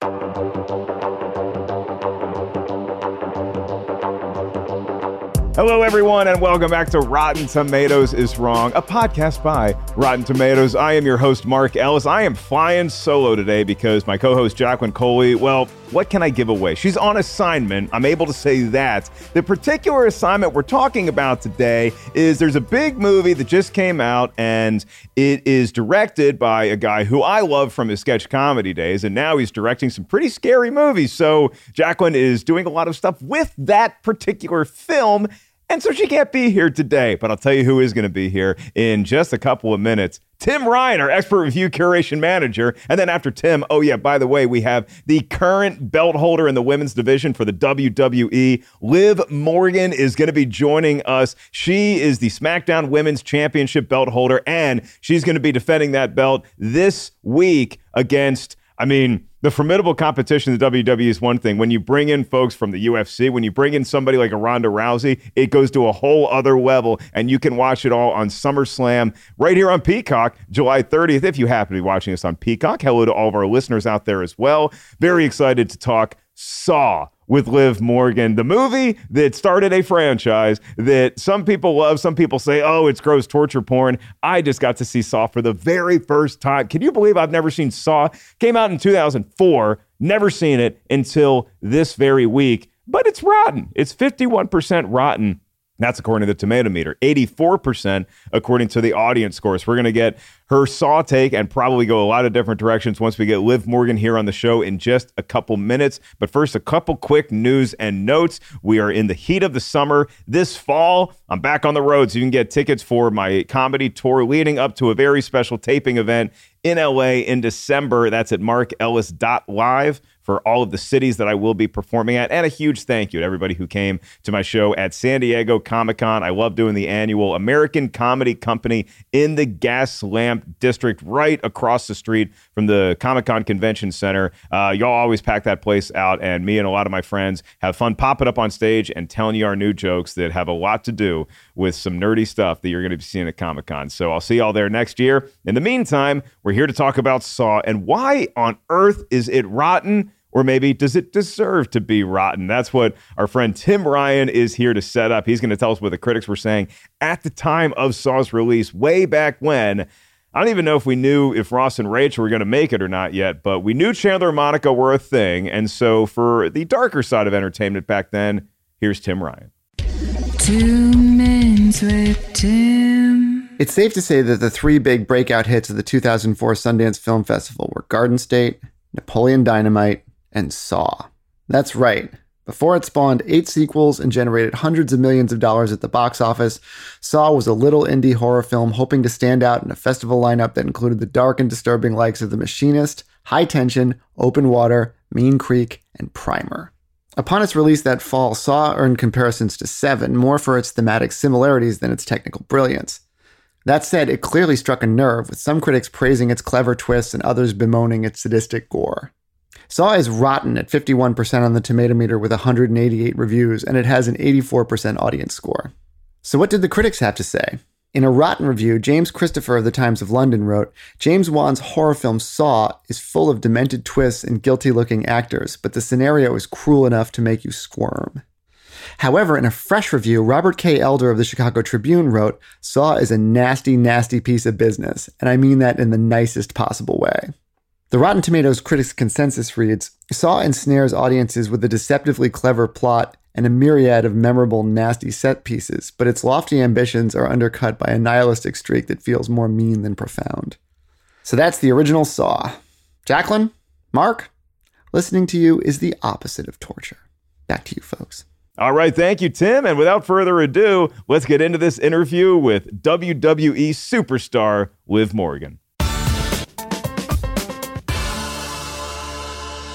Thank you. Hello, everyone, and welcome back to Rotten Tomatoes is Wrong, a podcast by Rotten Tomatoes. I am your host, Mark Ellis. I am flying solo today because my co host, Jacqueline Coley, well, what can I give away? She's on assignment. I'm able to say that. The particular assignment we're talking about today is there's a big movie that just came out, and it is directed by a guy who I love from his sketch comedy days, and now he's directing some pretty scary movies. So, Jacqueline is doing a lot of stuff with that particular film. And so she can't be here today, but I'll tell you who is going to be here in just a couple of minutes. Tim Ryan, our expert review curation manager. And then after Tim, oh, yeah, by the way, we have the current belt holder in the women's division for the WWE. Liv Morgan is going to be joining us. She is the SmackDown Women's Championship belt holder, and she's going to be defending that belt this week against, I mean, the formidable competition the WWE is one thing. When you bring in folks from the UFC, when you bring in somebody like a Ronda Rousey, it goes to a whole other level, and you can watch it all on SummerSlam right here on Peacock, July 30th. If you happen to be watching us on Peacock, hello to all of our listeners out there as well. Very excited to talk Saw with Liv Morgan, the movie that started a franchise that some people love, some people say, oh, it's gross torture porn. I just got to see Saw for the very first time. Can you believe I've never seen Saw? Came out in 2004, never seen it until this very week, but it's rotten. It's 51% rotten. That's according to the tomato meter. 84% according to the audience scores. We're going to get her saw take and probably go a lot of different directions once we get Liv Morgan here on the show in just a couple minutes. But first, a couple quick news and notes. We are in the heat of the summer. This fall, I'm back on the road, so you can get tickets for my comedy tour leading up to a very special taping event in LA in December. That's at markellis.live for all of the cities that I will be performing at. And a huge thank you to everybody who came to my show at San Diego Comic Con. I love doing the annual American Comedy Company in the Gas Lamp District, right across the street from the Comic Con Convention Center. Uh, y'all always pack that place out, and me and a lot of my friends have fun popping up on stage and telling you our new jokes that have a lot to do with some nerdy stuff that you're going to be seeing at Comic Con. So I'll see y'all there next year. In the meantime, we're here to talk about Saw and why on earth is it rotten? Or maybe does it deserve to be rotten? That's what our friend Tim Ryan is here to set up. He's going to tell us what the critics were saying at the time of Saw's release, way back when. I don't even know if we knew if Ross and Rachel were going to make it or not yet, but we knew Chandler and Monica were a thing. And so, for the darker side of entertainment back then, here's Tim Ryan. Two Minutes with Tim. It's safe to say that the three big breakout hits of the 2004 Sundance Film Festival were Garden State, Napoleon Dynamite, and Saw. That's right. Before it spawned eight sequels and generated hundreds of millions of dollars at the box office, Saw was a little indie horror film hoping to stand out in a festival lineup that included the dark and disturbing likes of The Machinist, High Tension, Open Water, Mean Creek, and Primer. Upon its release that fall, Saw earned comparisons to Seven more for its thematic similarities than its technical brilliance. That said, it clearly struck a nerve, with some critics praising its clever twists and others bemoaning its sadistic gore. Saw is rotten at 51% on the tomato meter with 188 reviews, and it has an 84% audience score. So, what did the critics have to say? In a rotten review, James Christopher of the Times of London wrote James Wan's horror film Saw is full of demented twists and guilty looking actors, but the scenario is cruel enough to make you squirm. However, in a fresh review, Robert K. Elder of the Chicago Tribune wrote, Saw is a nasty, nasty piece of business, and I mean that in the nicest possible way. The Rotten Tomatoes critics' consensus reads Saw ensnares audiences with a deceptively clever plot and a myriad of memorable, nasty set pieces, but its lofty ambitions are undercut by a nihilistic streak that feels more mean than profound. So that's the original Saw. Jacqueline? Mark? Listening to you is the opposite of torture. Back to you, folks. All right, thank you, Tim. And without further ado, let's get into this interview with WWE superstar Liv Morgan.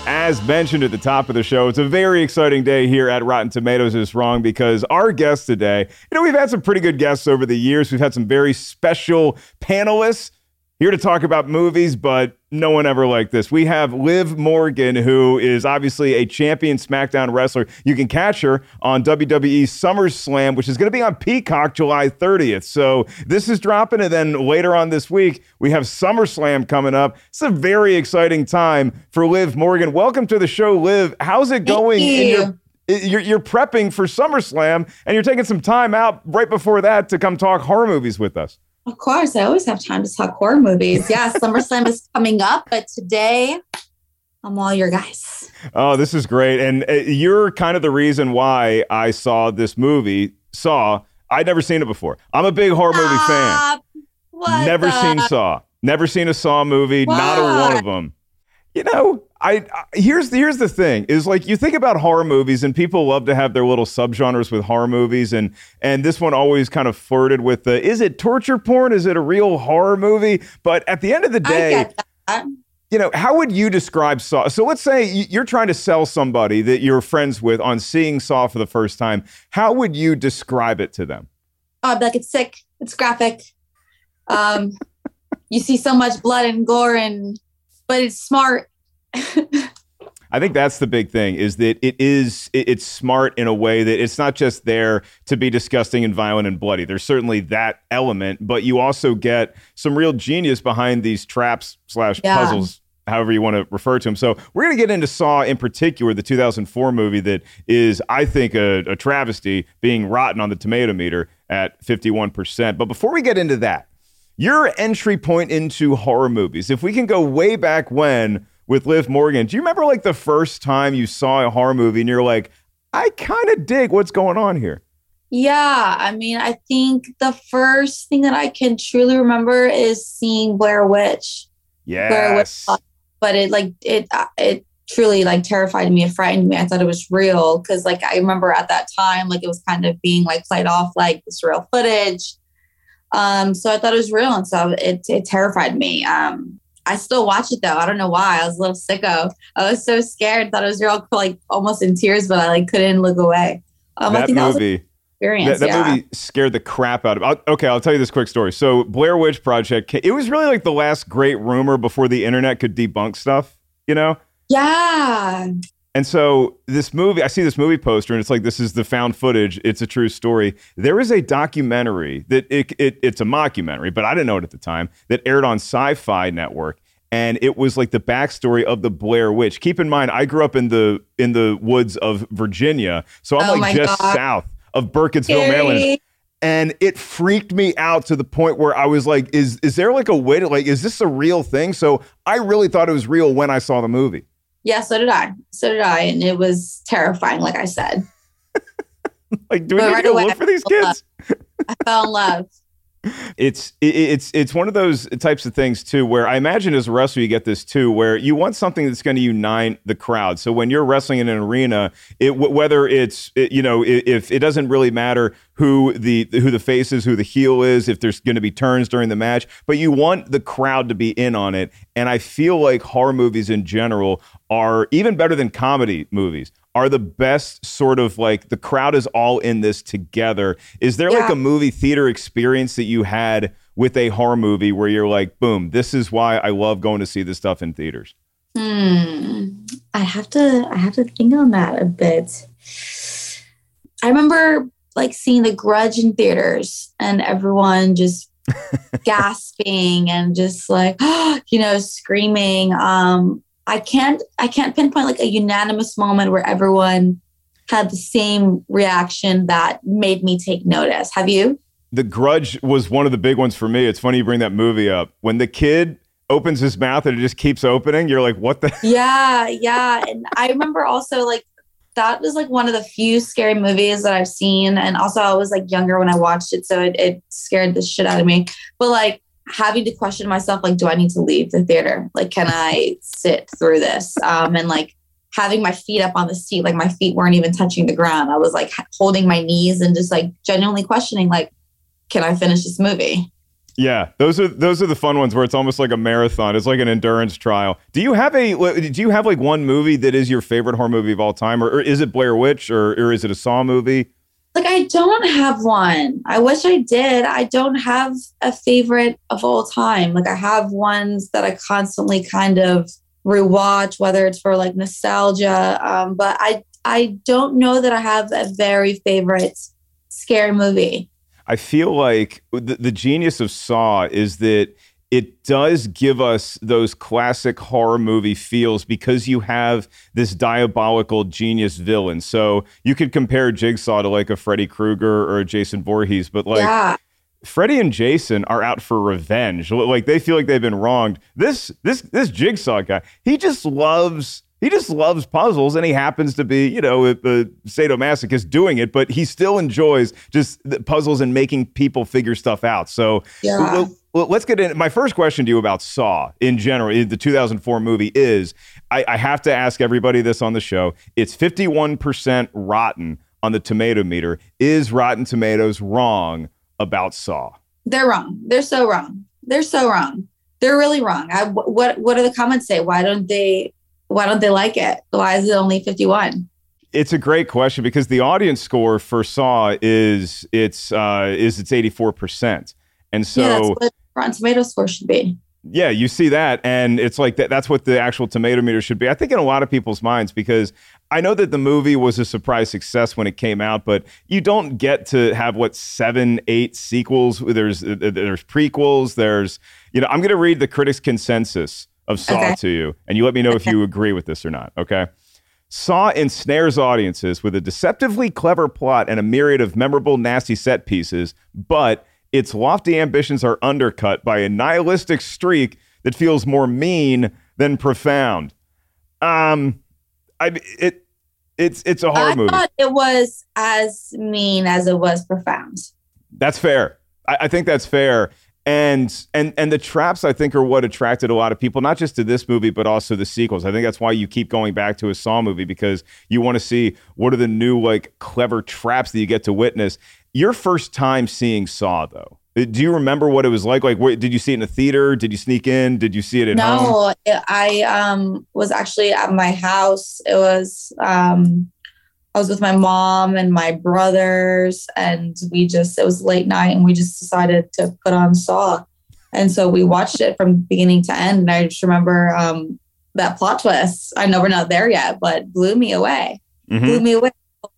As mentioned at the top of the show, it's a very exciting day here at Rotten Tomatoes is Wrong because our guest today, you know, we've had some pretty good guests over the years. We've had some very special panelists here to talk about movies, but no one ever like this. We have Liv Morgan, who is obviously a champion SmackDown wrestler. You can catch her on WWE SummerSlam, which is going to be on Peacock July 30th. So this is dropping, and then later on this week, we have SummerSlam coming up. It's a very exciting time for Liv Morgan. Welcome to the show, Liv. How's it going in your you're, you're prepping for SummerSlam and you're taking some time out right before that to come talk horror movies with us. Of course, I always have time to talk horror movies. Yeah, SummerSlam is coming up, but today I'm all your guys. Oh, this is great. And uh, you're kind of the reason why I saw this movie, Saw. I'd never seen it before. I'm a big horror movie fan. What Never the- seen Saw. Never seen a Saw movie, not a one of them. You know, I, I here's the here's the thing is like you think about horror movies and people love to have their little subgenres with horror movies and and this one always kind of flirted with the is it torture porn is it a real horror movie but at the end of the day you know, how would you describe Saw? So let's say you're trying to sell somebody that you're friends with on seeing Saw for the first time. How would you describe it to them? Oh, I'd be like, it's sick. It's graphic. Um, you see so much blood and gore, and but it's smart. I think that's the big thing is that it is it- it's smart in a way that it's not just there to be disgusting and violent and bloody. There's certainly that element, but you also get some real genius behind these traps slash Yeah. puzzles. However, you want to refer to them. So, we're going to get into Saw in particular, the 2004 movie that is, I think, a, a travesty, being rotten on the tomato meter at 51%. But before we get into that, your entry point into horror movies, if we can go way back when with Liv Morgan, do you remember like the first time you saw a horror movie and you're like, I kind of dig what's going on here? Yeah, I mean, I think the first thing that I can truly remember is seeing Blair Witch. Blair Witch, but it like it uh, it truly like terrified me. It frightened me. I thought it was real because like I remember at that time like it was kind of being like played off like this real footage. Um, so I thought it was real, and so it it terrified me. Um, I still watch it though. I don't know why. I was a little sicko. I was so scared. Thought it was real, like almost in tears, but I like couldn't look away. Um, I that think that was an movie. experience. That, that yeah. movie scared the crap out of me. Okay, I'll tell you this quick story. So, Blair Witch Project, it was really like the last great rumor before the internet could debunk stuff, you know? Yeah. And so this movie, I see this movie poster, and it's like this is the found footage. It's a true story. There is a documentary that it, it it's a mockumentary, but I didn't know it at the time that aired on Sci-Fi Network, and it was like the backstory of the Blair Witch. Keep in mind, I grew up in the in the woods of Virginia, so I'm Oh like just God. south of Burkittsville, Maryland and it freaked me out to the point where I was like, "Is is there like a way to like? Is this a real thing?" So I really thought it was real when I saw the movie. Yeah, so did I. So did I. And it was terrifying, like I said. Like, do we But need right to go away, look for these I fell in kids? I fell in love. It's it's it's one of those types of things too, where I imagine as a wrestler you get this too, where you want something that's going to unite the crowd. So when you're wrestling in an arena, it whether it's it, you know if it doesn't really matter who the who the face is, who the heel is, if there's going to be turns during the match, but you want the crowd to be in on it. And I feel like horror movies in general are even better than comedy movies. Are the best sort of like the crowd is all in this together. Is there like a movie theater experience that you had with a horror movie where you're like, boom, this is why I love going to see this stuff in theaters? Hmm. I have to I have to think on that a bit. I remember like seeing the grudge in theaters and everyone just gasping and just like you know screaming. Um I can't I can't pinpoint like a unanimous moment where everyone had the same reaction that made me take notice. Have you? The Grudge was one of the big ones for me. It's funny you bring that movie up. When the kid opens his mouth and it just keeps opening, you're like, what the? Yeah, yeah. And I remember also like that was like one of the few scary movies that I've seen. And also, I was like younger when I watched it, so it, it scared the shit out of me. But like having to question myself, like, do I need to leave the theater? Like, can I sit through this? Um, and like having my feet up on the seat, like my feet weren't even touching the ground. I was like holding my knees and just like genuinely questioning, like, can I finish this movie? Yeah, those are those are the fun ones where it's almost like a marathon. It's like an endurance trial. Do you have a do you have like one movie that is your favorite horror movie of all time, or, or is it Blair Witch, or or is it a Saw movie? Like I don't have one. I wish I did. I don't have a favorite of all time. Like I have ones that I constantly kind of rewatch, whether it's for like nostalgia. Um, but I I don't know that I have a very favorite scary movie. I feel like the, the genius of Saw is that it does give us those classic horror movie feels because you have this diabolical genius villain. So you could compare Jigsaw to like a Freddy Krueger or a Jason Voorhees, but like yeah. Freddy and Jason are out for revenge. Like they feel like they've been wronged. This this this Jigsaw guy, he just loves he just loves puzzles and he happens to be, you know, a, a sadomasochist doing it, but he still enjoys just puzzles and making people figure stuff out. So yeah. well, well, let's get in. My first question to you about Saw in general, the 2004 movie is I, I have to ask everybody this on the show. It's 51% rotten on the tomato meter. Is Rotten Tomatoes wrong about Saw? They're wrong. They're so wrong. They're so wrong. They're really wrong. I, what what do the comments say? Why don't they why don't they like it? Why is it only 51? It's a great question because the audience score for Saw is it's uh, is it's 84%. And so yeah, that's what Rotten Tomato score should be. Yeah, you see that, and it's like that, that's what the actual tomato meter should be. I think in a lot of people's minds because I know that the movie was a surprise success when it came out, but you don't get to have what seven, eight sequels. There's there's prequels. There's you know I'm going to read the critics' consensus of Saw okay. to you, and you let me know if you agree with this or not. Okay. Saw ensnares audiences with a deceptively clever plot and a myriad of memorable, nasty set pieces, but its lofty ambitions are undercut by a nihilistic streak that feels more mean than profound. Um, I it it's it's a horror I movie. thought it was as mean as it was profound. That's fair. I, I think that's fair and and and the traps i think are what attracted a lot of people not just to this movie but also the sequels. I think that's why you keep going back to a saw movie because you want to see what are the new like clever traps that you get to witness. Your first time seeing saw though uh, do you remember what it was like? Like where, did you see it in a theater? Did you sneak in? Did you see it at no, home? no i um was actually at my house. It was um I was with my mom and my brothers, and we just, it was late night, and we just decided to put on Saw. And so we watched it from beginning to end. And I just remember um, that plot twist. I know we're not there yet, but blew me away. Mm-hmm. Blew me away.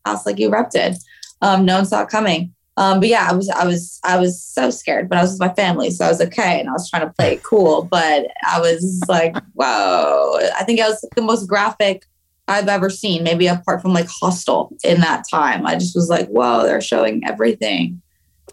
House like erupted. Um, no one saw it coming. Um, but yeah, I was, I was, I was so scared, but I was with my family, so I was okay, and I was trying to play it cool. But I was like, whoa! I think I was the most graphic I've ever seen, maybe apart from like Hostel in that time. I just was like, whoa, they're showing everything.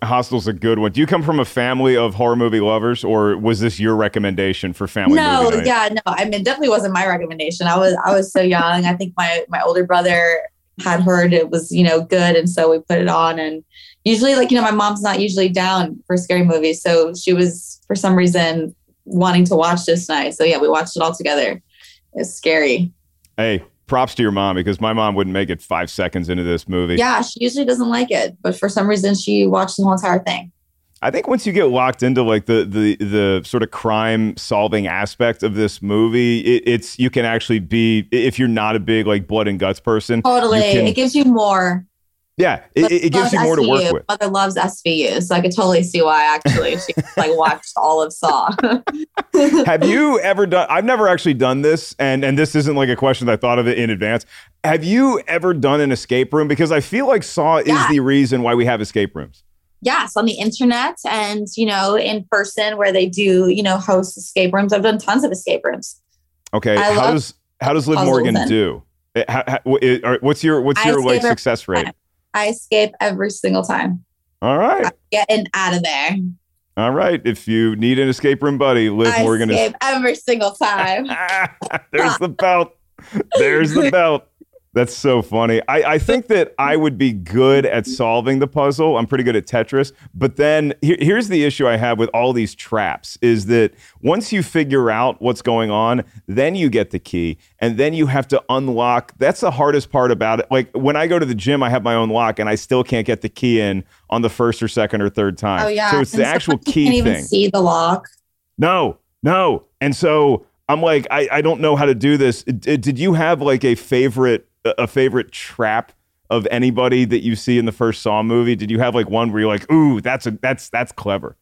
Hostel's a good one. Do you come from a family of horror movie lovers, or was this your recommendation for family? No, yeah, no. I mean, it definitely wasn't my recommendation. I was I was so young. I think my my older brother had heard it was you know good, and so we put it on. And usually, like you know, my mom's not usually down for scary movies, so she was for some reason wanting to watch this night. So yeah, we watched it all together. It's scary. Hey, props to your mom because my mom wouldn't make it five seconds into this movie. Yeah, she usually doesn't like it, but for some reason she watched the whole entire thing. I think once you get locked into like the the the sort of crime solving aspect of this movie, it, it's you can actually be if you're not a big like blood and guts person. Totally, can, it gives you more yeah, it, it gives you more SVU. to work with. Mother loves SVU, so I could totally see why. Actually, she like watched all of Saw. Have you ever done? I've never actually done this, and and this isn't like a question that I thought of it in advance. Have you ever done an escape room? Because I feel like Saw yeah. is the reason why we have escape rooms. Yes, on the internet and you know in person where they do you know host escape rooms. I've done tons of escape rooms. Okay, I how does how does Liv Morgan do? How- how- eh, or What's your what's your like success rate? time. I escape every single time. All right, Getting out of there. all right. If you need an escape room buddy, Liv I Morgan is. escape every single time. There's the belt. There's the belt. That's so funny. I, I think that I would be good at mm-hmm. solving the puzzle. I'm pretty good at Tetris. But then here, here's the issue I have with all these traps is that once you figure out what's going on, then you get the key and then you have to unlock. That's the hardest part about it. Like when I go to the gym, I have my own lock and I still can't get the key in on the first or second or third time. Oh yeah. So it's the And actual sometimes you key can't even thing. see the lock. No, no. And so I'm like, I, I don't know how to do this. Did you have like a favorite a favorite trap of anybody that you see in the first Saw movie? Did you have like one where you're like, ooh, that's a that's that's clever.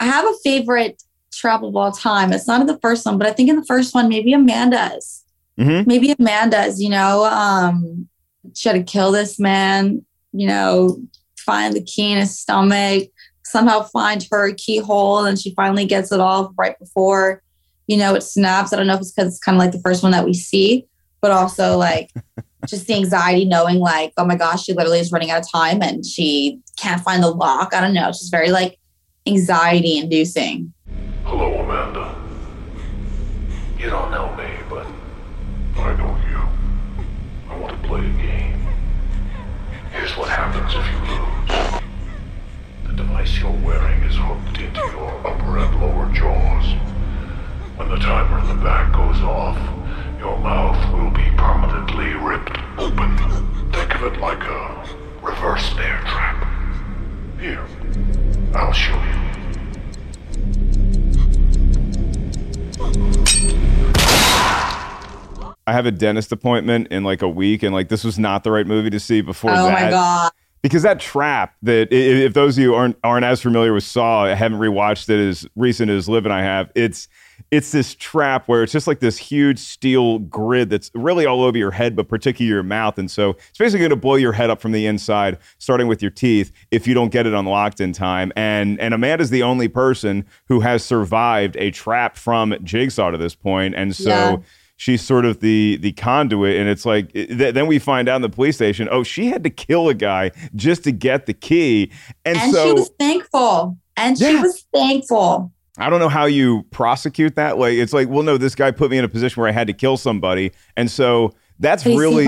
I have a favorite trap of all time. It's not in the first one, but I think in the first one, maybe Amanda's. Mhm. Maybe Amanda's, you know, um, she had to kill this man, you know, find the key in his stomach, somehow find her keyhole, and she finally gets it off right before, you know, it snaps. I don't know if it's because it's kind of like the first one that we see, but also like just the anxiety knowing like, oh my gosh, she literally is running out of time and she can't find the lock. I don't know. It's just very like anxiety inducing. Hello, Amanda. You don't know me, but I know you. I want to play a game. Here's what happens if you lose. The device you're wearing is hooked into your upper and lower jaws. When the timer in the back goes off, your mouth will be permanently ripped open. Think of it like a reverse bear trap. Here, I'll show you. I have a dentist appointment in like a week, and like this was not the right movie to see before oh that. my god. because that trap that i- i- if those of you aren't aren't as familiar with Saw, I haven't rewatched it as recent as Liv and I have, it's it's this trap where it's just like this huge steel grid that's really all over your head, but particularly your mouth, and so it's basically going to blow your head up from the inside, starting with your teeth, if you don't get it unlocked in time. And and Amanda's the only person who has survived a trap from Jigsaw to this point, and so Yeah. she's sort of the the conduit and it's like th- then we find out in the police station oh she had to kill a guy just to get the key and, And so she was thankful. And she was thankful. I don't know how you prosecute that like it's like well no this guy put me in a position where i had to kill somebody and so that's saved really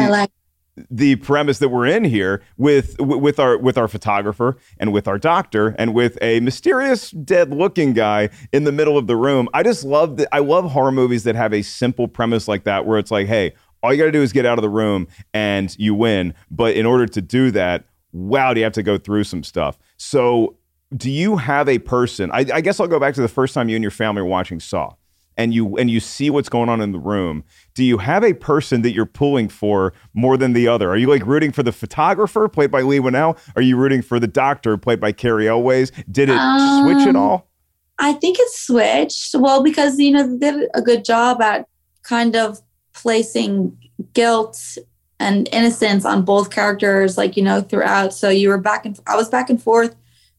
the premise that we're in here with with our with our photographer and with our doctor and with a mysterious dead looking guy in the middle of the room. I just love that I love horror movies that have a simple premise like that where it's like, hey, all you got to do is get out of the room and you win. But in order to do that, wow, do you have to go through some stuff. So, do you have a person? I, I guess I'll go back to the first time you and your family were watching Saw and you and you see what's going on in the room do you have a person that you're pulling for more than the other are you like rooting for the photographer played by Leigh Whannell? are you rooting for the doctor played by Cary Elwes did it switch at Um, all I think it switched. Well, because you know they did a good job at kind of placing guilt and innocence on both characters, like you know throughout. So you were back and I was back and forth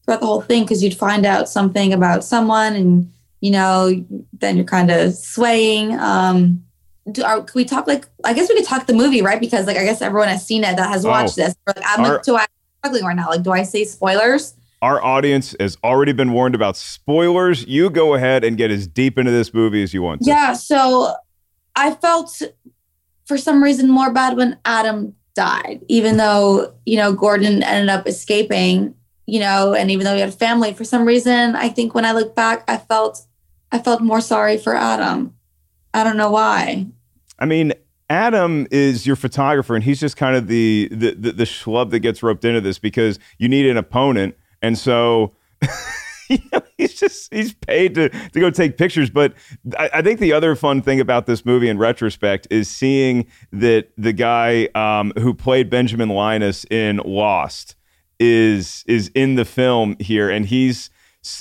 throughout the whole thing because you'd find out something about someone, and you know then you're kind of swaying. Um, do, are, can we talk like I guess we could talk the movie, right? Because like I guess everyone has seen it that has Oh. watched this. Like, I'm Our- like, do I struggling right now? Like, do I say spoilers? our audience has already been warned about spoilers you go ahead and get as deep into this movie as you want to Yeah, so I felt for some reason more bad when Adam died, even though, you know, Gordon ended up escaping, you know, and even though he had a family, for some reason, I think when I look back, I felt I felt more sorry for Adam. I don't know why. I mean, Adam is your photographer, and he's just kind of the the the, the schlub that gets roped into this because you need an opponent, and so. you know, he's just he's paid to, to go take pictures but I, I think the other fun thing about this movie in retrospect is seeing that the guy um, who played benjamin linus in lost is is in the film here and he's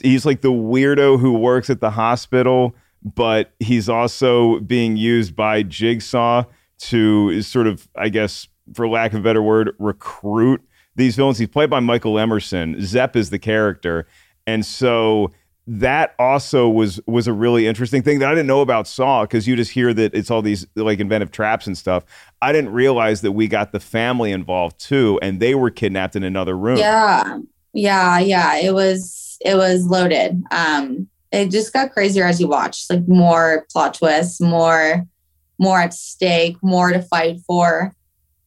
he's like the weirdo who works at the hospital but he's also being used by Jigsaw to sort of, I guess, for lack of a better word, recruit these villains. He's played by Michael Emerson. Zep is the character. And so that also was was a really interesting thing that I didn't know about Saw because you just hear that it's all these like inventive traps and stuff. I didn't realize that we got the family involved too, and they were kidnapped in another room. Yeah. Yeah. Yeah. It was, it was loaded. Um, it just got crazier as you watch, like more plot twists, more, more at stake, more to fight for.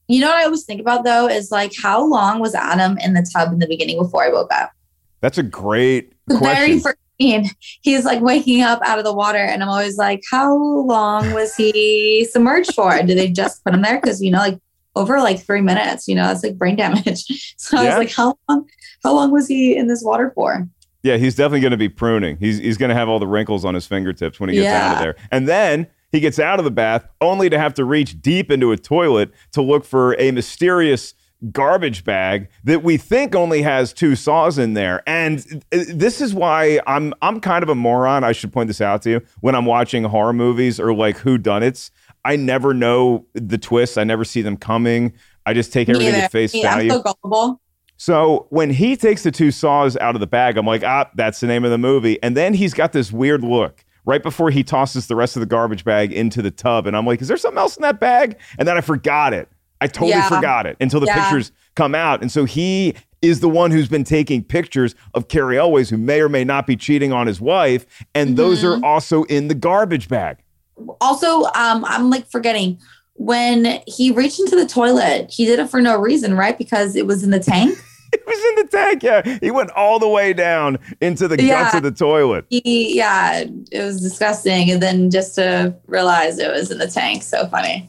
You know what I always think about though is like how long was Adam in the tub in the beginning before I woke up? That's a great The very question. first scene, he's like waking up out of the water, and I'm always like, how long was he submerged for? Did they just put him there? Because you know, like over like three minutes, you know, that's like brain damage. So I Yeah. was like, how long? How long was he in this water for? Yeah, he's definitely going to be pruning. He's he's going to have all the wrinkles on his fingertips when he gets out of there. And then he gets out of the bath only to have to reach deep into a toilet to look for a mysterious garbage bag that we think only has two saws in there. And uh, this is why I'm I'm kind of a moron. I should point this out to you. When I'm watching horror movies or like who done it's, I never know the twists. I never see them coming. I just take everything at face Me, I'm value. so gullible. So when he takes the two saws out of the bag, I'm like, ah, that's the name of the movie. And then he's got this weird look right before he tosses the rest of the garbage bag into the tub. And I'm like, is there something else in that bag? And then I forgot it. I totally Yeah. forgot it until the Yeah. pictures come out. And so he is the one who's been taking pictures of Cary Elwes, who may or may not be cheating on his wife. And those Mm-hmm. are also in the garbage bag. Also, um, I'm like forgetting when he reached into the toilet, he did it for no reason, right? Because it was in the tank. It was in the tank. Yeah. He went all the way down into the guts of the toilet. he, yeah, it was disgusting. And then just to realize it was in the tank, so funny.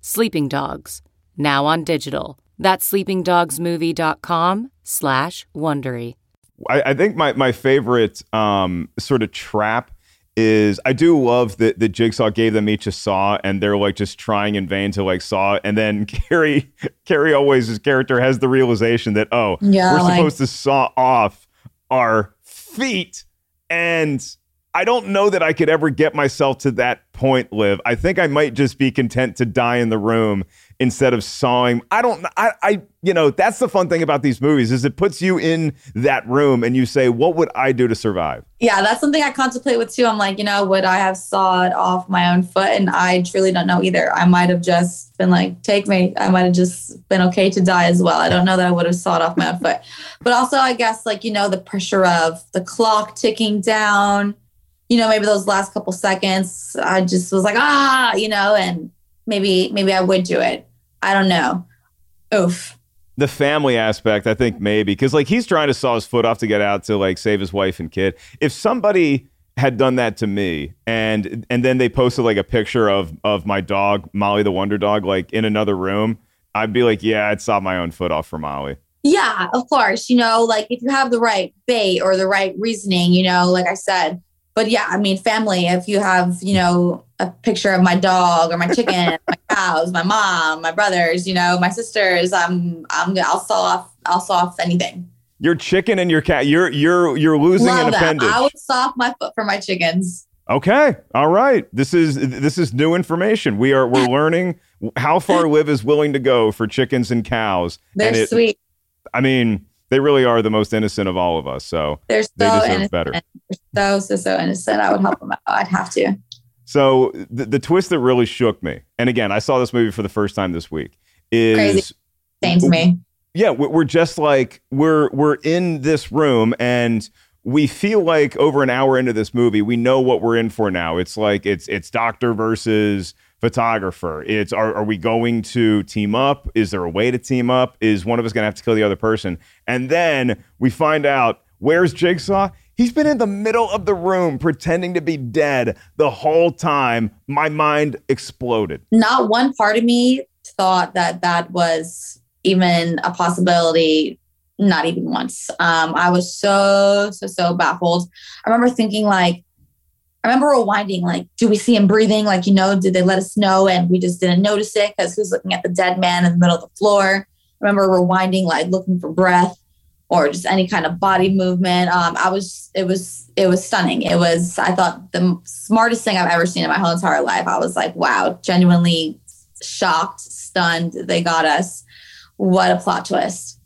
Sleeping Dogs, now on digital. That's sleepingdogsmovie.com slash Wondery. I, I think my my favorite um, sort of trap is I do love that that Jigsaw gave them each a saw and they're like just trying in vain to like saw and then Cary Cary Elwes his character has the realization that oh Yeah, we're like- supposed to saw off our feet and I don't know that I could ever get myself to that point, Liv. I think I might just be content to die in the room instead of sawing. I don't I I you know, that's the fun thing about these movies is it puts you in that room and you say, what would I do to survive? Yeah, that's something I contemplate with too. I'm like, you know, would I have sawed off my own foot? And I truly don't know either. I might have just been like, take me. I might have just been okay to die as well. I don't know that I would have sawed off my own foot. But also, I guess, like, you know, the pressure of the clock ticking down, you know, maybe those last couple seconds, I just was like, ah, you know, and maybe, maybe I would do it. I don't know. Oof. The family aspect, I think maybe because like he's trying to saw his foot off to get out to like save his wife and kid. If somebody had done that to me and and then they posted like a picture of of my dog Molly the Wonder Dog like in another room, I'd be like, yeah, I'd saw my own foot off for Molly. Yeah, of course. You know, like if you have the right bait or the right reasoning, you know, like I said. But yeah, I mean, family, if you have, you know, a picture of my dog or my chicken, my cows, my mom, my brothers, you know, my sisters, I'm, I'm, I'll saw off, I'll saw off anything. Your chicken and your cat, you're you're you're losing Love an that. I would saw off my foot for my chickens. Okay. All right. This is this is new information. We are we're learning how far Liv is willing to go for chickens and cows. They're and it, sweet. I mean, they really are the most innocent of all of us. So They're so they deserve innocent. better. They're so, so, so innocent. I would help them out. I'd have to. So the, the twist that really shook me, and again, I saw this movie for the first time this week, is Crazy. Same to me. yeah, we- we're just like we're we're in this room and we feel like over an hour into this movie, we know what we're in for now. It's like it's it's doctor versus photographer. It's are, are we going to team up? Is there a way to team up? Is one of us going to have to kill the other person? And then we find out where's Jigsaw? He's been in the middle of the room pretending to be dead the whole time. My mind exploded. Not one part of me thought that that was even a possibility. Not even once. Um, I was so so so baffled. I remember thinking like, I remember rewinding like, do we see him breathing? Like, you know, did they let us know and we just didn't notice it because who's looking at the dead man in the middle of the floor? I remember rewinding, like looking for breath or just any kind of body movement. Um, I was, it was, it was stunning. It was, I thought the smartest thing I've ever seen in my whole entire life. I was like, wow, genuinely shocked, stunned. They got us. What a plot twist.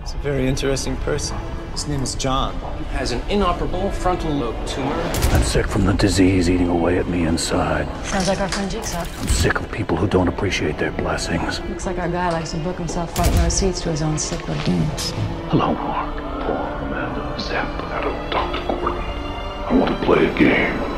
He's a very interesting person. His name is John. He has an inoperable frontal lobe tumor. I'm sick from the disease eating away at me inside. Sounds like our friend Jigsaw. I'm sick of people who don't appreciate their blessings. Looks like our guy likes to book himself front row seats to his own sick redeems. Hello, Mark. Paul, Amanda, Zep, Adam, Dr. Gordon. I want to play a game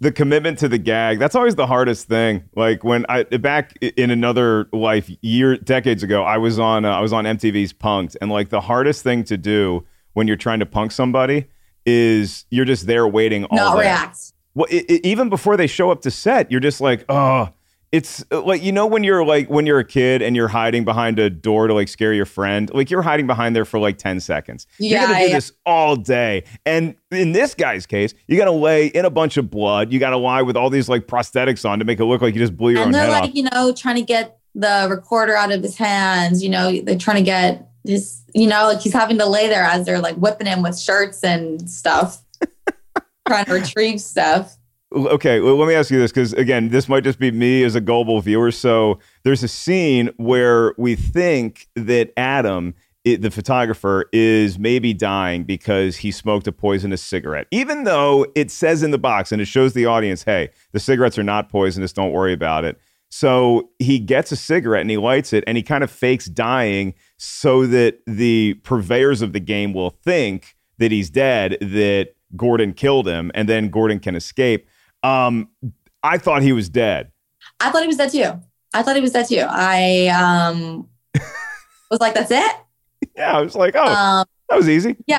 the commitment to the gag that's always the hardest thing. Like when i back in another life year decades ago i was on uh, i was on mtv's Punk'd and like the hardest thing to do when you're trying to punk somebody is you're just there waiting all not react. Well it, it, even before they show up to set you're just like oh it's uh, like you know when you're like when you're a kid and you're hiding behind a door to like scare your friend like you're hiding behind there for like 10 seconds. Yeah, you're gonna do yeah. this all day. And in this guy's case you gotta lay in a bunch of blood. You gotta lie with all these like prosthetics on to make it look like you just blew your and own they're head like off. you know trying to get the recorder out of his hands you know they're trying to get his you know like he's having to lay there as they're like whipping him with shirts and stuff trying to retrieve stuff Okay, well, let me ask you this because again, this might just be me as a global viewer. So there's a scene where we think that Adam, it, the photographer, is maybe dying because he smoked a poisonous cigarette, even though it says in the box and it shows the audience, "Hey, the cigarettes are not poisonous. Don't worry about it." So he gets a cigarette and he lights it and he kind of fakes dying so that the purveyors of the game will think that he's dead, that Gordon killed him, and then Gordon can escape. Um, I thought he was dead. i thought he was dead too. I thought he was dead too. I um was like that's it? Yeah, I was like, oh, um that was easy. Yeah,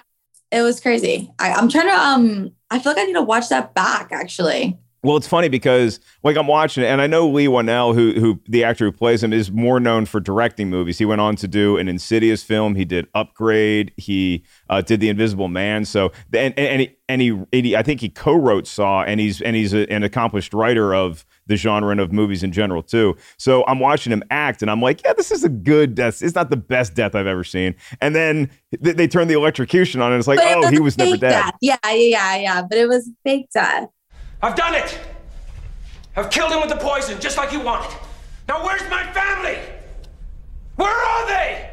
it was crazy. I, i'm trying to um i feel like i need to watch that back actually Well, it's funny because like I'm watching it, and I know Leigh Whannell, who who the actor who plays him, is more known for directing movies. He went on to do an Insidious film. He did Upgrade. He uh, did The Invisible Man. So and and, and, he, and, he, and he I think he co-wrote Saw, and he's and he's a, an accomplished writer of the genre and of movies in general too. So I'm watching him act, and I'm like, yeah, this is a good death. It's not the best death I've ever seen. And then th- they turn the electrocution on, and it's like, But it oh, he was never dead. death. yeah yeah yeah yeah but it was fake death I've done it! I've killed him with the poison, just like you wanted. Now where's my family? Where are they?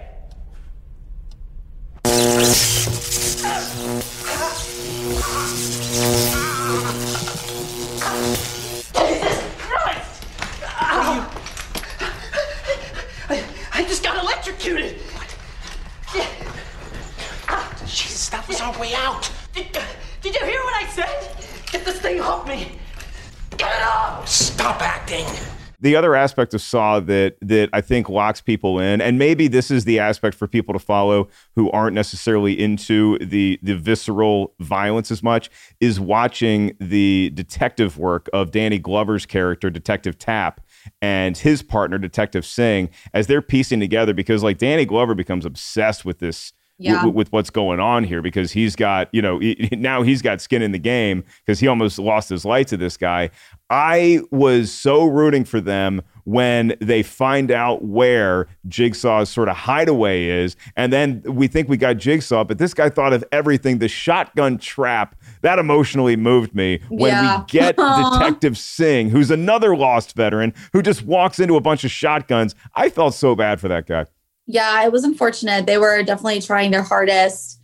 jesus christ I, I just got electrocuted. Jesus, that was our way out. Did, did you hear what I said? Get this thing off me. Get it off. Stop acting. the other aspect of Saw that that I think locks people in, and maybe this is the aspect for people to follow who aren't necessarily into the the visceral violence as much, is watching the detective work of Danny Glover's character, Detective Tapp, and his partner, Detective Sing, as they're piecing together because like Danny Glover becomes obsessed with this Yeah. with, with what's going on here because he's got you know he- now he's got skin in the game because he almost lost his life to this guy. I was so rooting for them when they find out where jigsaw's sort of hideaway is and then we think we got jigsaw but this guy thought of everything. The shotgun trap that emotionally moved me when Yeah. we get detective Sing who's another lost veteran who just walks into a bunch of shotguns. I felt so bad for that guy Yeah, it was unfortunate. They were definitely trying their hardest.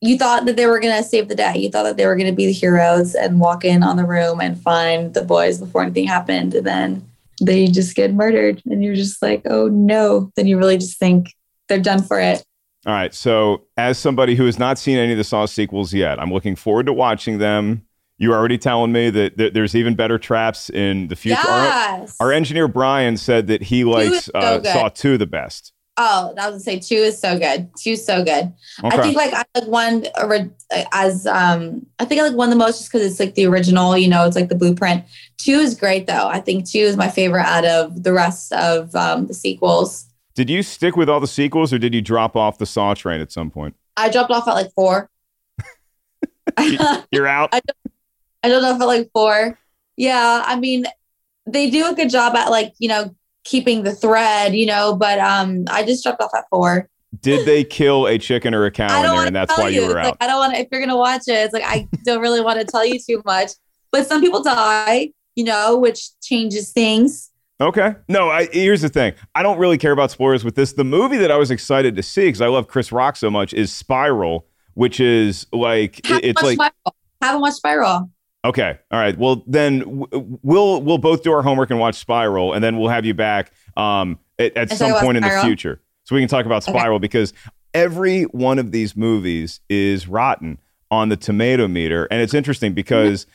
You thought that they were going to save the day. You thought that they were going to be the heroes and walk in on the room and find the boys before anything happened. And then they just get murdered. And you're just like, oh no. Then you really just think they're done for it. All right. So, as somebody who has not seen any of the Saw sequels yet, I'm looking forward to watching them. You're already telling me that, that there's even better traps in the future. Our- Yes. Our, engineer Brian said that he likes so uh. Saw 2 the best. Oh, I was gonna say two is so good. Two's so good. Okay. I think like I like one as um I think I like one the most just because it's like the original. You know, it's like the blueprint. Two is great though. I think two is my favorite out of the rest of um, the sequels. Did you stick with all the sequels or did you drop off the Saw train at some point? I dropped off at like four. You're out. I don't, I don't know if at like four. Yeah, I mean, they do a good job at like you know keeping the thread, you know. But um, I just dropped off at four. Did they kill a chicken or a cow in there and that's why you. you were It's out? like I don't want to. If you're gonna watch it, it's like I don't really want to tell you too much. But some people die, you know, which changes things. Okay. No, I, here's the thing. I don't really care about spoilers with this. The movie that I was excited to see because I love Chris Rock so much is Spiral, which is like Haven't it's like Spiral. Haven't watched Spiral. Okay, all right. Well, then w- we'll we'll both do our homework and watch Spiral, and then we'll have you back um, at, at some point in the future so we can talk about Okay. Spiral because every one of these movies is rotten on the tomato meter, and it's interesting because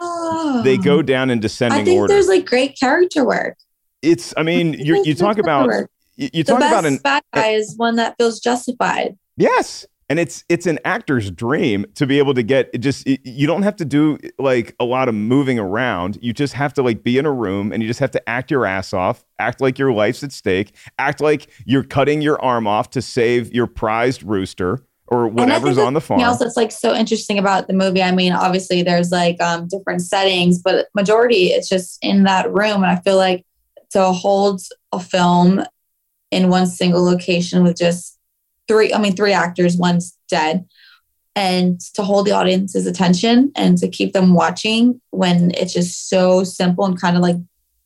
they go down in descending I think order. there's like great character work. It's I mean you you talk about you, you talk about an bad guy is one that feels justified. Yes. And it's it's an actor's dream to be able to get it just it- you don't have to do like a lot of moving around. You just have to like be in a room and you just have to act your ass off, act like your life's at stake, act like you're cutting your arm off to save your prized rooster or whatever's on the farm. else that's like so interesting about the movie. I mean, obviously there's like um, different settings, but majority it's just in that room. And I feel like to hold a film in one single location with just three, I mean, three actors, one's dead, and to hold the audience's attention and to keep them watching when it's just so simple and kind of like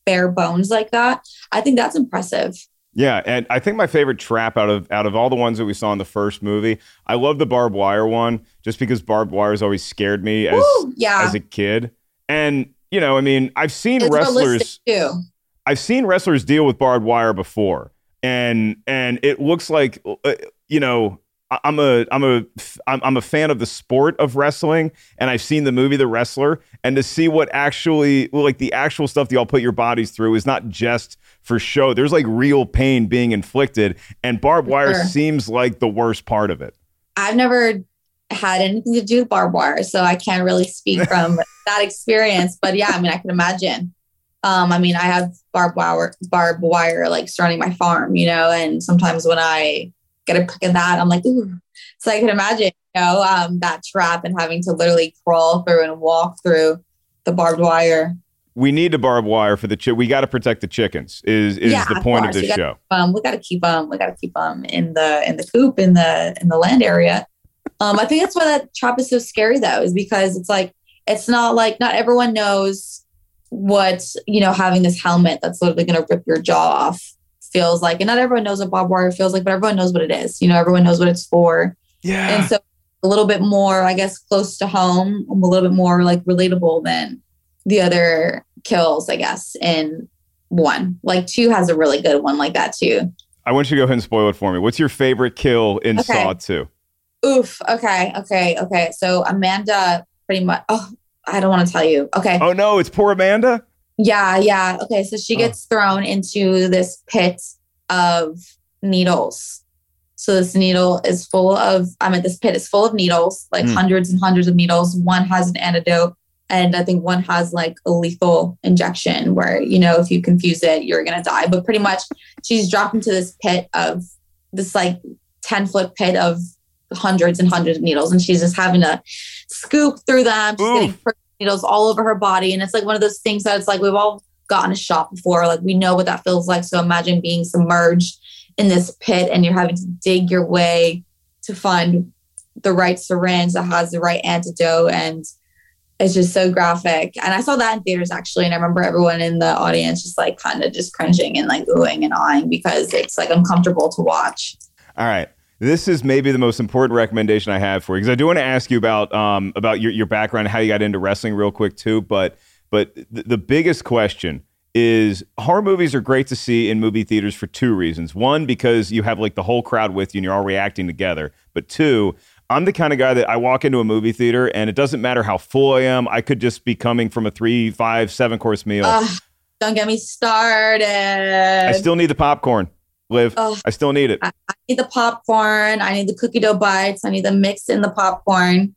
bare bones like that. I think that's impressive. Yeah, and I think my favorite trap out of out of all the ones that we saw in the first movie, I love the barbed wire one just because barbed wire has always scared me as Woo, yeah. as a kid. And you know, I mean, I've seen It's wrestlers. I've seen wrestlers deal with barbed wire before, and and it looks like uh, you know I'm a I'm a I'm, I'm a fan of the sport of wrestling, and I've seen the movie The Wrestler, and to see what actually like the actual stuff that y'all put your bodies through is not just for show. There's like real pain being inflicted, and barbed wire Sure. seems like the worst part of it. I've never had anything to do with barbed wire, so I can't really speak from that experience. But yeah, I mean, I can imagine. Um, I mean, I have barbed wire, barbed wire like surrounding my farm, you know, and sometimes when I get a pick of that, I'm like, ooh. So I can imagine, you know, um, that trap and having to literally crawl through and walk through the barbed wire. We need the barbed wire for the chick. We got to protect the chickens. Is is Yeah, the point of course. this We gotta show? 'em- we got to keep them. We got to keep them in the in the coop in the in the land area. Um, I think that's why that trap is so scary, though, is because it's like it's not like not everyone knows what you know having this helmet that's literally going to rip your jaw off feels like, and not everyone knows what barbed wire feels like, but everyone knows what it is. You know, everyone knows what it's for, Yeah. and so a little bit more, I guess, close to home, a little bit more like relatable than the other kills, I guess. In one, like two has a really good one like that too. I want you to go ahead and spoil it for me. What's your favorite kill in Okay. Saw Two? Oof. Okay. Okay. Okay. So Amanda pretty much. Oh, I don't want to tell you. Okay. Oh no, it's poor Amanda. Yeah. Yeah. Okay. So she Oh. gets thrown into this pit of needles. So this needle is full of, I mean, this pit is full of needles, like Hmm. hundreds and hundreds of needles. One has an antidote. And I think one has like a lethal injection where, you know, if you confuse it, you're going to die. But pretty much she's dropped into this pit of this like 10 foot pit of hundreds and hundreds of needles. And she's just having to scoop through them. She's getting prick needles all over her body. And it's like one of those things that it's like we've all gotten a shot before. Like we know what that feels like. So imagine being submerged in this pit and you're having to dig your way to find the right syringe that has the right antidote. And it's just so graphic. And I saw that in theaters actually. And I remember everyone in the audience just like kind of just cringing and like oohing and eyeing because it's like uncomfortable to watch. All right. This is maybe the most important recommendation I have for you because I do want to ask you about um, about your, your background, how you got into wrestling, real quick too. But but the, the biggest question is horror movies are great to see in movie theaters for two reasons. One, because you have like the whole crowd with you and you're all reacting together. But two, I'm the kind of guy that I walk into a movie theater and it doesn't matter how full I am. I could just be coming from a three, five, seven course meal. Ugh, don't get me started. I still need the popcorn, Liv. Ugh. I still need it. I, I need the popcorn. I need the cookie dough bites. I need the mix in the popcorn.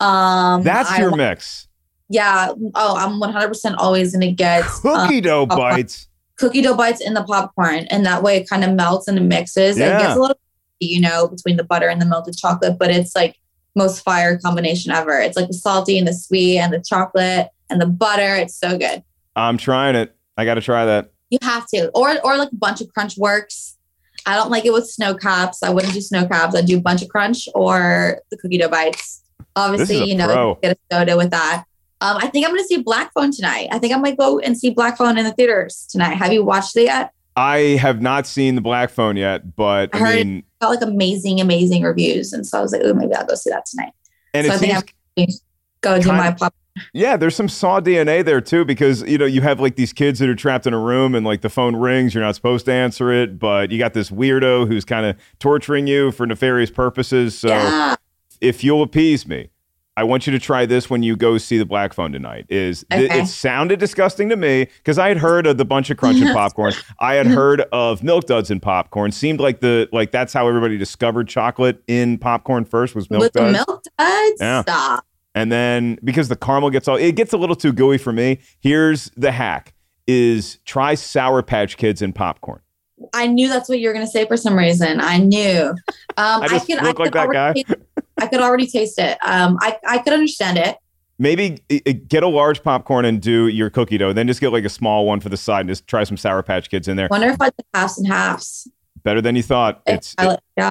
Um, That's I your mix. Yeah. Oh, I'm 100% always gonna get um, Cookie dough popcorn- bites. Cookie dough bites in the popcorn, and that way it kind of melts and it mixes. It gets a little, you know, between the butter and the melted chocolate, but it's like most fire combination ever. It's like the salty and the sweet and the chocolate and the butter. It's so good. I'm trying it. I got to try that. You have to, or or like a bunch of crunch works. I don't like it with Sno-Caps. I wouldn't do Sno-Caps. I'd do a bunch of crunch or the cookie dough bites. Obviously, you know, pro. get a soda with that. Um, I think I'm going to see Black Phone tonight. I think I might go and see Black Phone in the theaters tonight. Have you watched it yet? I have not seen the Black Phone yet, but I I, heard mean, it got like amazing, amazing reviews, and so I was like, oh, maybe I'll go see that tonight. and so I think I'm gonna go do my pop. Yeah, there's some Saw DNA there too, because you know you have like these kids that are trapped in a room, and like the phone rings, you're not supposed to answer it, but you got this weirdo who's kind of torturing you for nefarious purposes. So Yeah. if you'll appease me, I want you to try this when you go see the Black Phone tonight. Is th- Okay. it sounded disgusting to me because I had heard of the bunch of crunch and popcorn. I had heard of milk duds and popcorn. Seemed like the like that's how everybody discovered chocolate in popcorn first was milk with the duds. milk duds. Yeah. Stop. And then because the caramel gets all it gets a little too gooey for me. Here's the hack is try sour patch kids in popcorn. I knew that's what you were going to say for some reason. I knew. Um, I just could, look like that already I could already taste it. Um, I, I could understand it. Maybe i- i- get a large popcorn and do your cookie dough. Then just get like a small one for the side and just try some sour patch kids in there. Wonder if I did halves and halves. Better than you thought. It's I like- yeah.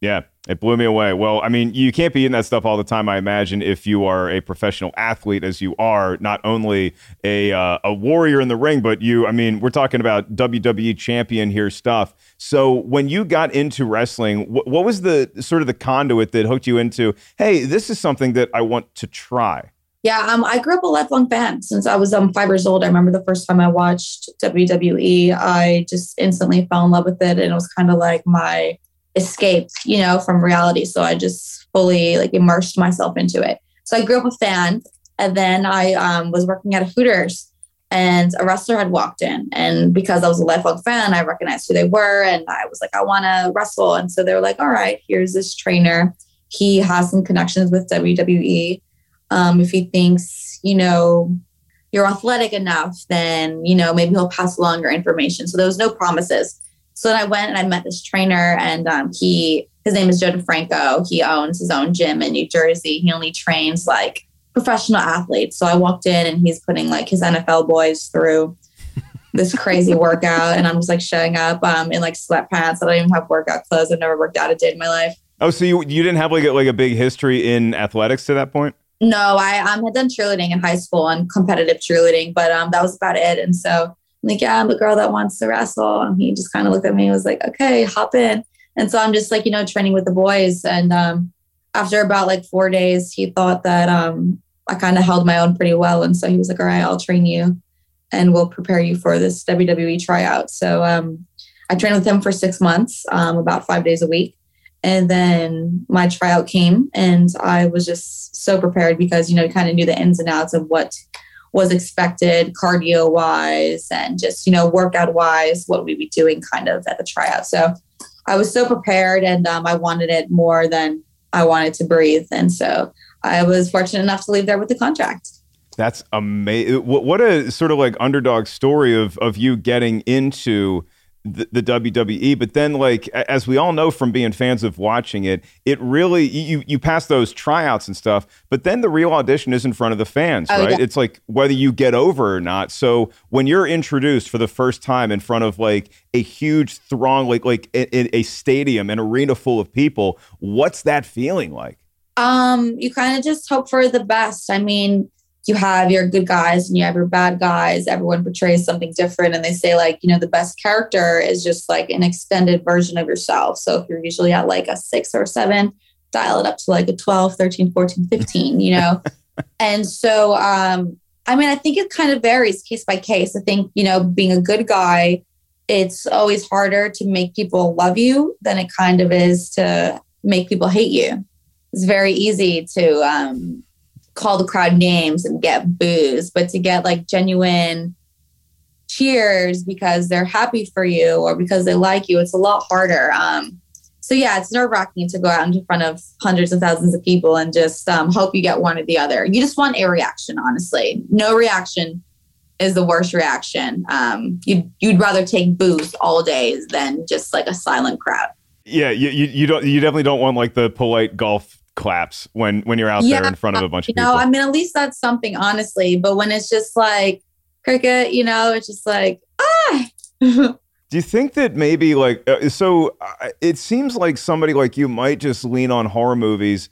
Yeah, it blew me away. Well, I mean, you can't be in that stuff all the time, I imagine, if you are a professional athlete, as you are, not only a uh, a warrior in the ring, but you. I mean, we're talking about WWE champion here stuff. So when you got into wrestling, wh- what was the sort of the conduit that hooked you into? Hey, this is something that I want to try. Yeah, um, I grew up a lifelong fan since I was um, five years old. I remember the first time I watched WWE, I just instantly fell in love with it, and it was kind of like my escape, you know, from reality. So I just fully like immersed myself into it. So I grew up a fan, and then I um, was working at a Hooters, and a wrestler had walked in, and because I was a lifelong fan, I recognized who they were, and I was like, I want to wrestle, and so they were like, All right, here's this trainer. He has some connections with WWE um, if he thinks you know you're athletic enough then you know maybe he'll pass along your information so there was no promises so then i went and i met this trainer and um, he his name is joe defranco. He owns his own gym in new jersey. He only trains like professional athletes. So i walked in and he's putting like his nfl boys through this crazy workout. And i'm just like showing up um, in like sweatpants. I don't even have workout clothes. I've never worked out a day in my life. Oh, so you you didn't have like a, like a big history in athletics to that point? No, I um, had done cheerleading in high school and competitive cheerleading, but um, that was about it. And so Like, yeah, I'm the girl that wants to wrestle. And he just kind of looked at me and was like, okay, hop in. And so I'm just like, you know, training with the boys. And um, after about like four days, he thought that um, I kind of held my own pretty well. And so he was like, all right, I'll train you and we'll prepare you for this WWE tryout. So um, I trained with him for six months, um, about five days a week. And then my tryout came, and I was just so prepared because, you know, kind of knew the ins and outs of what was expected cardio wise and just, you know, workout wise, what we'd be doing kind of at the tryout. So I was so prepared and um, I wanted it more than I wanted to breathe. And so I was fortunate enough to leave there with the contract. That's amazing. What, what a sort of like underdog story of of you getting into the, the WWE. But then, like as we all know from being fans of watching it, it really you you pass those tryouts and stuff. But then the real audition is in front of the fans, Oh, right? yeah. It's like whether you get over or not. So when you're introduced for the first time in front of like a huge throng, like like in a stadium, an arena full of people, what's that feeling like? Um, you kind of just hope for the best. I mean, you have your good guys and you have your bad guys. Everyone portrays something different. And they say, like, you know, the best character is just like an extended version of yourself. So if you're usually at like a six or seven, dial it up to like a 12, 13, 14, 15, you know? and so um, I mean, I think it kind of varies case by case. I think, you know, being a good guy, it's always harder to make people love you than it kind of is to make people hate you. It's very easy to um, call the crowd names and get boos, but to get like genuine cheers because they're happy for you or because they like you, it's a lot harder. Um, so yeah, it's nerve wracking to go out in front of hundreds of thousands of people and just um, hope you get one or the other. You just want a reaction, honestly. No reaction is the worst reaction. Um, you'd you'd rather take boos all days than just like a silent crowd. Yeah, you, you, you don't you definitely don't want like the polite golf claps when when you're out Yeah, there in front of a bunch of You know, people. I mean, at least that's something, honestly. But when it's just like cricket, you know, it's just like ah. Do you think that maybe like uh, so? Uh, it seems like somebody like you might just lean on horror movies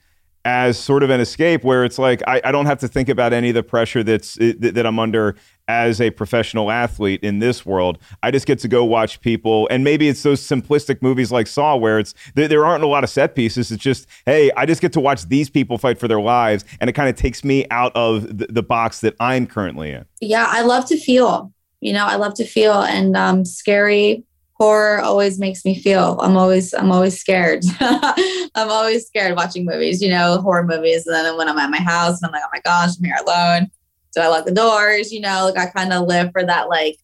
as sort of an escape, where it's like I, I don't have to think about any of the pressure that's that I'm under as a professional athlete in this world. I just get to go watch people, and maybe it's those simplistic movies like Saw, where it's there, there aren't a lot of set pieces. It's just hey, I just get to watch these people fight for their lives, and it kind of takes me out of the, the box that I'm currently in. yeah, I love to feel. You know, I love to feel, and um, scary horror always makes me feel. I'm always, I'm always scared. I'm always scared watching movies. You know, horror movies. And then when I'm at my house, and I'm like, oh my gosh, I'm here alone. Do I lock the doors? You know, like I kind of live for that like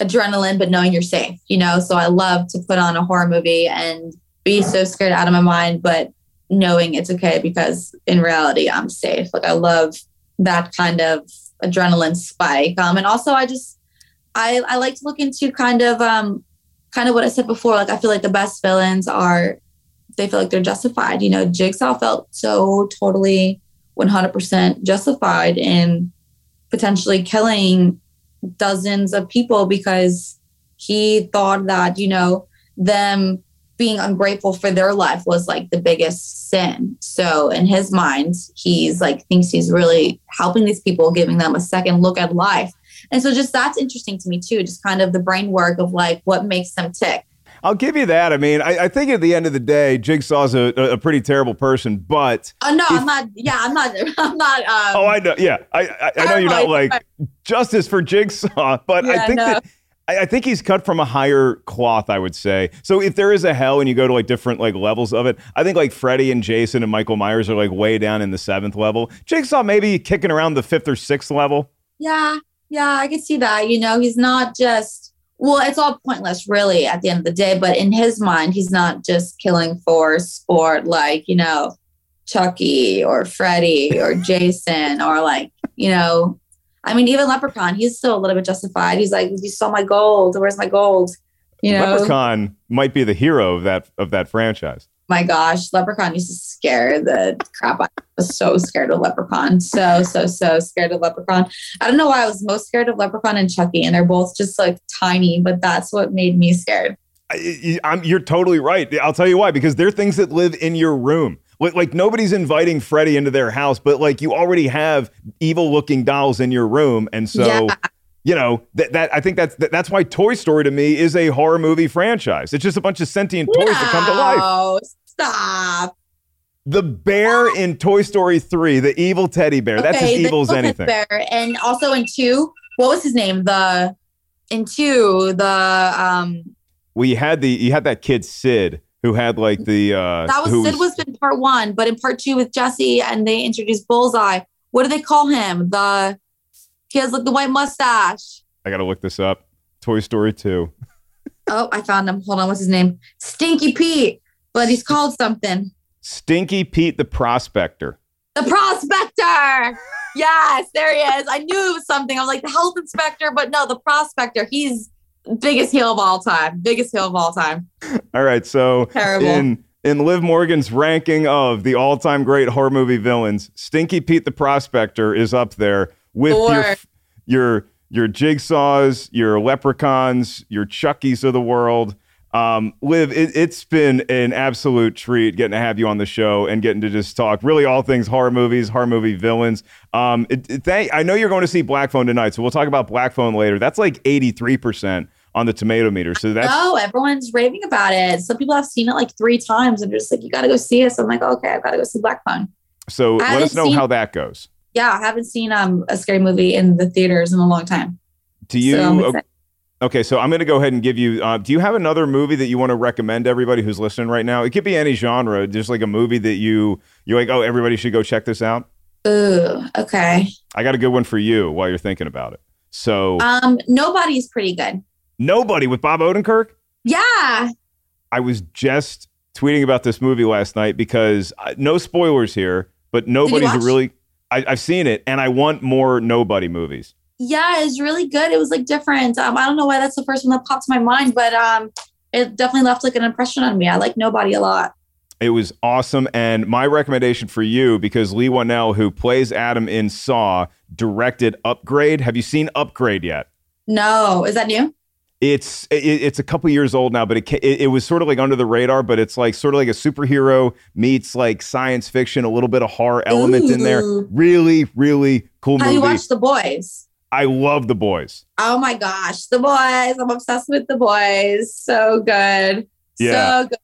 adrenaline, but knowing you're safe. You know, so I love to put on a horror movie and be so scared out of my mind, but knowing it's okay because in reality I'm safe. Like I love that kind of adrenaline spike. Um, and also I just I I like to look into kind of um kind of what I said before. Like I feel like the best villains are they feel like they're justified. You know, Jigsaw felt so totally 100% justified in potentially killing dozens of people because he thought that, you know, them being ungrateful for their life was like the biggest sin. So in his mind, he's like thinks he's really helping these people, giving them a second look at life. And so just that's interesting to me too, just kind of the brain work of like what makes them tick. I'll give you that. I mean, I, I think at the end of the day, Jigsaw's a, a pretty terrible person, but Oh no, I'm not. Yeah, I'm not. I'm not. Um, oh, I know. Yeah, I I, I know you're not like justice for Jigsaw, but I think no. that I, I think he's cut from a higher cloth. I would say. So if there is a hell and you go to like different like levels of it, I think like Freddy and Jason and Michael Myers are like way down in the seventh level. Jigsaw maybe kicking around the fifth or sixth level. Yeah, yeah, I can see that. You know, he's not just. Well, it's all pointless, really, at the end of the day. But in his mind, he's not just killing for sport, like you know, Chucky or Freddy or Jason or like you know. I mean, even Leprechaun, he's still a little bit justified. He's like, "You stole my gold. Where's my gold?" You know, Leprechaun might be the hero of that of that franchise. My gosh, Leprechaun used to scare the crap. out- I was so scared of Leprechaun. So, so, so scared of Leprechaun. I don't know why I was most scared of Leprechaun and Chucky, and they're both just like tiny, but that's what made me scared. I, I'm, you're totally right. I'll tell you why. Because they're things that live in your room. Like, like nobody's inviting Freddy into their house, but like you already have evil looking dolls in your room, and so Yeah. you know that that I think that's that, that's why Toy Story to me is a horror movie franchise. It's just a bunch of sentient toys that come to life. Stop. The bear in Toy Story three, the evil teddy bear. That's as evil as anything. Bear. And also in two, what was his name? The in two, the um We had the you had that kid Sid who had like the uh that was Sid was in part one, but in part two with Jesse and they introduced Bullseye. What do they call him? The he has like the white mustache. I gotta look this up. Toy Story two. Oh, I found him. Hold on, what's his name? Stinky Pete, but he's called something. Stinky Pete the Prospector. The prospector. Yes, there he is. I knew it was something. I was like the health inspector, but no, the prospector. He's biggest heel of all time. Biggest heel of all time. All right, so Terrible. in in Liv Morgan's ranking of the all-time great horror movie villains, Stinky Pete the Prospector is up there with your your your jigsaws, your leprechauns, your Chuckies of the world. Um, Liv, it, it's been an absolute treat getting to have you on the show and getting to just talk really all things horror movies, horror movie villains. Um, it, it- thank, I know you're going to see Black Phone tonight, so we'll talk about Black Phone later. That's like 83% on the tomato meter. So that's no, everyone's raving about it. Some people have seen it like three times and they're just like, you got to go see it. So I'm like, okay, I've got to go see Black Phone. So let us know seen- how that goes. Yeah, I haven't seen um a scary movie in the theaters in a long time. Do you? So I'm o- excited. Okay, so I'm going to go ahead and give you. Uh, do you have another movie that you want to recommend to everybody who's listening right now? It could be any genre, just like a movie that you you're like, oh, everybody should go check this out. Ooh, okay. I got a good one for you while you're thinking about it. So, Um, nobody's pretty good. Nobody with Bob Odenkirk. Yeah. I was just tweeting about this movie last night because uh, no spoilers here, but nobody's really. I, I've seen it, and I want more nobody movies. Yeah, it's really good. It was like different. Um, I don't know why that's the first one that popped to my mind, but um, it definitely left like an impression on me. I like Nobody a lot. It was awesome. And my recommendation for you, because Leigh Whannell, who plays Adam in Saw, directed Upgrade. Have you seen Upgrade yet? No, is that new? It's it, it's a couple years old now, but it, it it was sort of like under the radar. But it's like sort of like a superhero meets like science fiction, a little bit of horror element in there. Really, really cool Have movie. you watched The Boys? I love the boys. Oh my gosh, The Boys! I'm obsessed with The Boys. So good. Yeah. So good.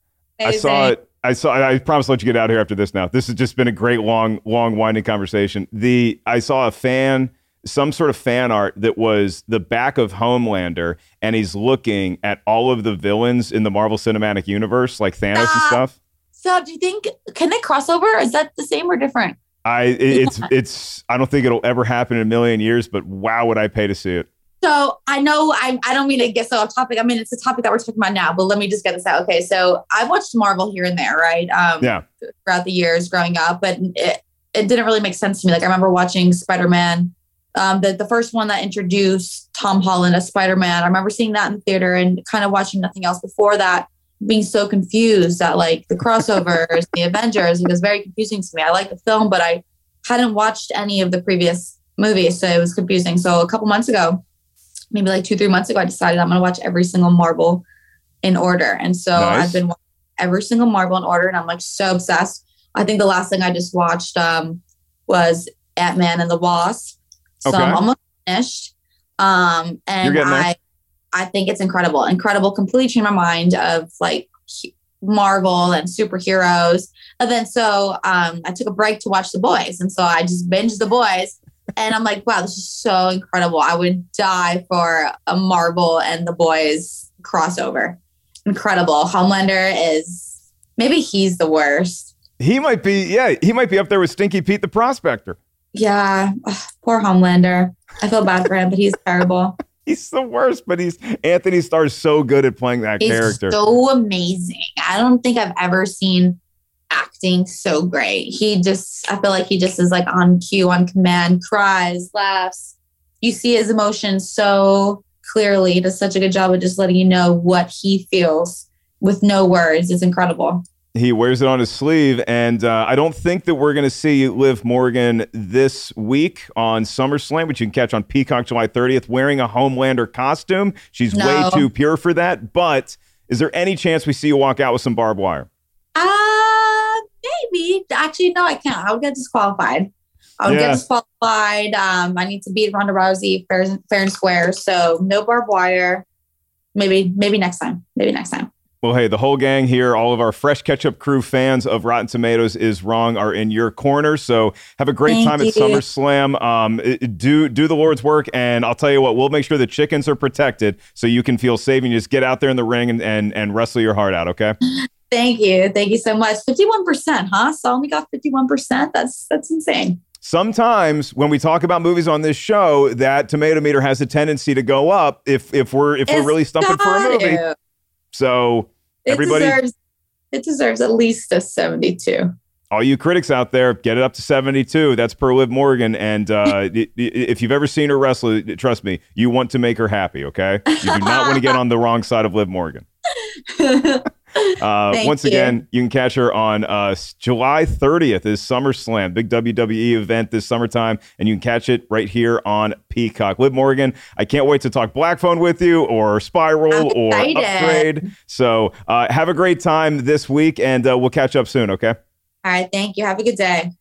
I saw it. I saw. I promise to let you get out of here after this. Now, this has just been a great, long, long, winding conversation. The I saw a fan, some sort of fan art that was the back of Homelander, and he's looking at all of the villains in the Marvel Cinematic Universe, like Thanos and stuff. So, do you think can they cross over? Is that the same or different? I it, it's it's. I don't think it'll ever happen in a million years, but wow, would I pay to see it? So I know I, I don't mean to get so off topic. I mean it's a topic that we're talking about now, but let me just get this out. Okay, so I've watched Marvel here and there, right? Um, Yeah. Throughout the years growing up, but it it didn't really make sense to me. Like I remember watching Spider Man, um, the the first one that introduced Tom Holland as Spider Man. I remember seeing that in the theater and kind of watching nothing else before that. Being so confused at like the crossovers, the Avengers, it was very confusing to me. I liked the film, but I hadn't watched any of the previous movies, so it was confusing. So a couple months ago, maybe like two, three months ago, I decided I'm going to watch every single Marvel in order. And so Nice. I've been watching every single Marvel in order, and I'm like so obsessed. I think the last thing I just watched um, was Ant Man and the Wasp. So Okay. I'm almost finished. Um, and. I, I think it's incredible. Incredible, completely changed my mind of like Marvel and superheroes. And then so um, I took a break to watch The Boys, and so I just binged The Boys. And I'm like, wow, this is so incredible. I would die for a Marvel and The Boys crossover. Incredible. Homelander is maybe he's the worst. He might be. Yeah, he might be up there with Stinky Pete the Prospector. Yeah, Ugh, poor Homelander. I feel bad for him, but he's terrible. He's the worst, but he's Anthony Starr's so good at playing that He's character. so amazing. I don't think I've ever seen acting so great. He just, I feel like he just is like on cue, on command, cries, laughs. You see his emotions so clearly. He does such a good job of just letting you know what he feels with no words. It's incredible. He wears it on his sleeve, and uh, I don't think that we're going to see Liv Morgan this week on SummerSlam, which you can catch on Peacock July 30th, wearing a Homelander costume. She's way too pure for that. But is there any chance we see you walk out with some barbed wire? Uh, maybe. Actually, no, I can't. I would get disqualified. I would Yeah. get disqualified. Um, I need to beat Ronda Rousey fair, fair and square. So no barbed wire. Maybe, maybe next time. Maybe next time. Well, hey, the whole gang here, all of our Fresh Ketchup Crew fans of Rotten Tomatoes is wrong are in your corner. So have a great Thank time at. SummerSlam. Um, do do the Lord's work, and I'll tell you what, we'll make sure the chickens are protected so you can feel safe and you just get out there in the ring and and, and wrestle your heart out. Okay. Thank you. Thank you so much. 51%, huh? So only got 51%. That's that's insane. Sometimes when we talk about movies on this show, that tomato meter has a tendency to go up if if we're if we're really stumping for a movie. to. So It everybody, deserves it deserves at least a 72. all you critics out there, get it up to 72. That's per Liv Morgan. And uh, if you've ever seen her wrestle, trust me, you want to make her happy, okay? You do not want to get on the wrong side of Liv Morgan. Uh, once you. again, you can catch her on uh, July 30th is SummerSlam, big WWE event this summertime, and you can catch it right here on Peacock. Liv Morgan, I can't wait to talk Black Phone with you or Spiral or. Upgrade. So uh, have a great time this week, and uh, we'll catch up soon, okay? All right. Thank you. Have a good day.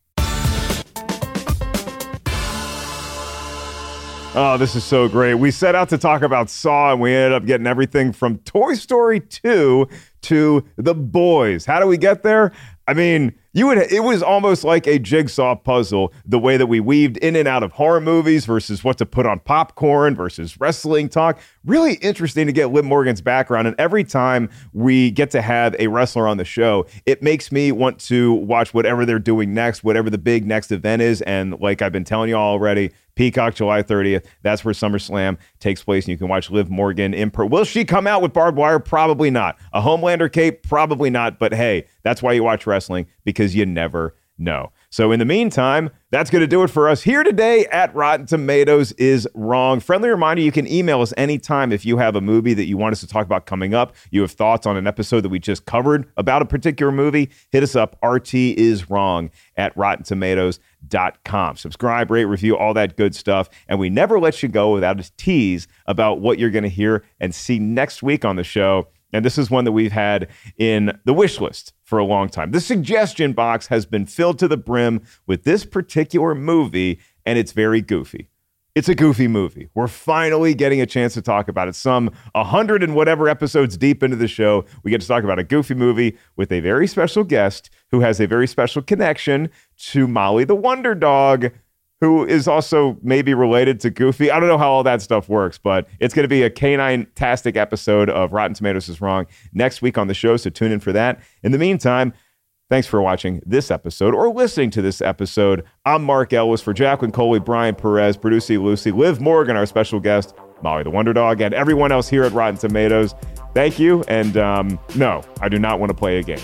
Oh, this is so great. We set out to talk about Saw, and we ended up getting everything from Toy Story 2 to The Boys. How do we get there? I mean, You would. It was almost like a jigsaw puzzle. The way that we weaved in and out of horror movies versus what to put on popcorn versus wrestling talk. Really interesting to get Liv Morgan's background. And every time we get to have a wrestler on the show, it makes me want to watch whatever they're doing next, whatever the big next event is. And like I've been telling you all already, Peacock, July 30th. That's where SummerSlam takes place, and you can watch Liv Morgan in per. Will she come out with barbed wire? Probably not. A Homelander cape? Probably not. But hey, that's why you watch wrestling because you never know. So in the meantime, that's going to do it for us here today at Rotten Tomatoes is Wrong. Friendly reminder, you can email us anytime if you have a movie that you want us to talk about coming up. You have thoughts on an episode that we just covered about a particular movie, hit us up, RT is wrong at rottentomatoes.com. Subscribe, rate, review, all that good stuff. And we never let you go without a tease about what you're going to hear and see next week on the show. And this is one that we've had in the wish list for a long time. The suggestion box has been filled to the brim with this particular movie, and it's very goofy. It's a goofy movie. We're finally getting a chance to talk about it. Some 100 and whatever episodes deep into the show, we get to talk about a goofy movie with a very special guest who has a very special connection to Molly the Wonder Dog, who is also maybe related to Goofy. I don't know how all that stuff works, but it's going to be a canine-tastic episode of Rotten Tomatoes is Wrong next week on the show, so tune in for that. In the meantime, thanks for watching this episode or listening to this episode. I'm Mark Ellis for Jacqueline Coley, Brian Perez, Producer Lucy, Liv Morgan, our special guest, Molly the Wonder Dog, and everyone else here at Rotten Tomatoes. Thank you, and um, no, I do not want to play a game.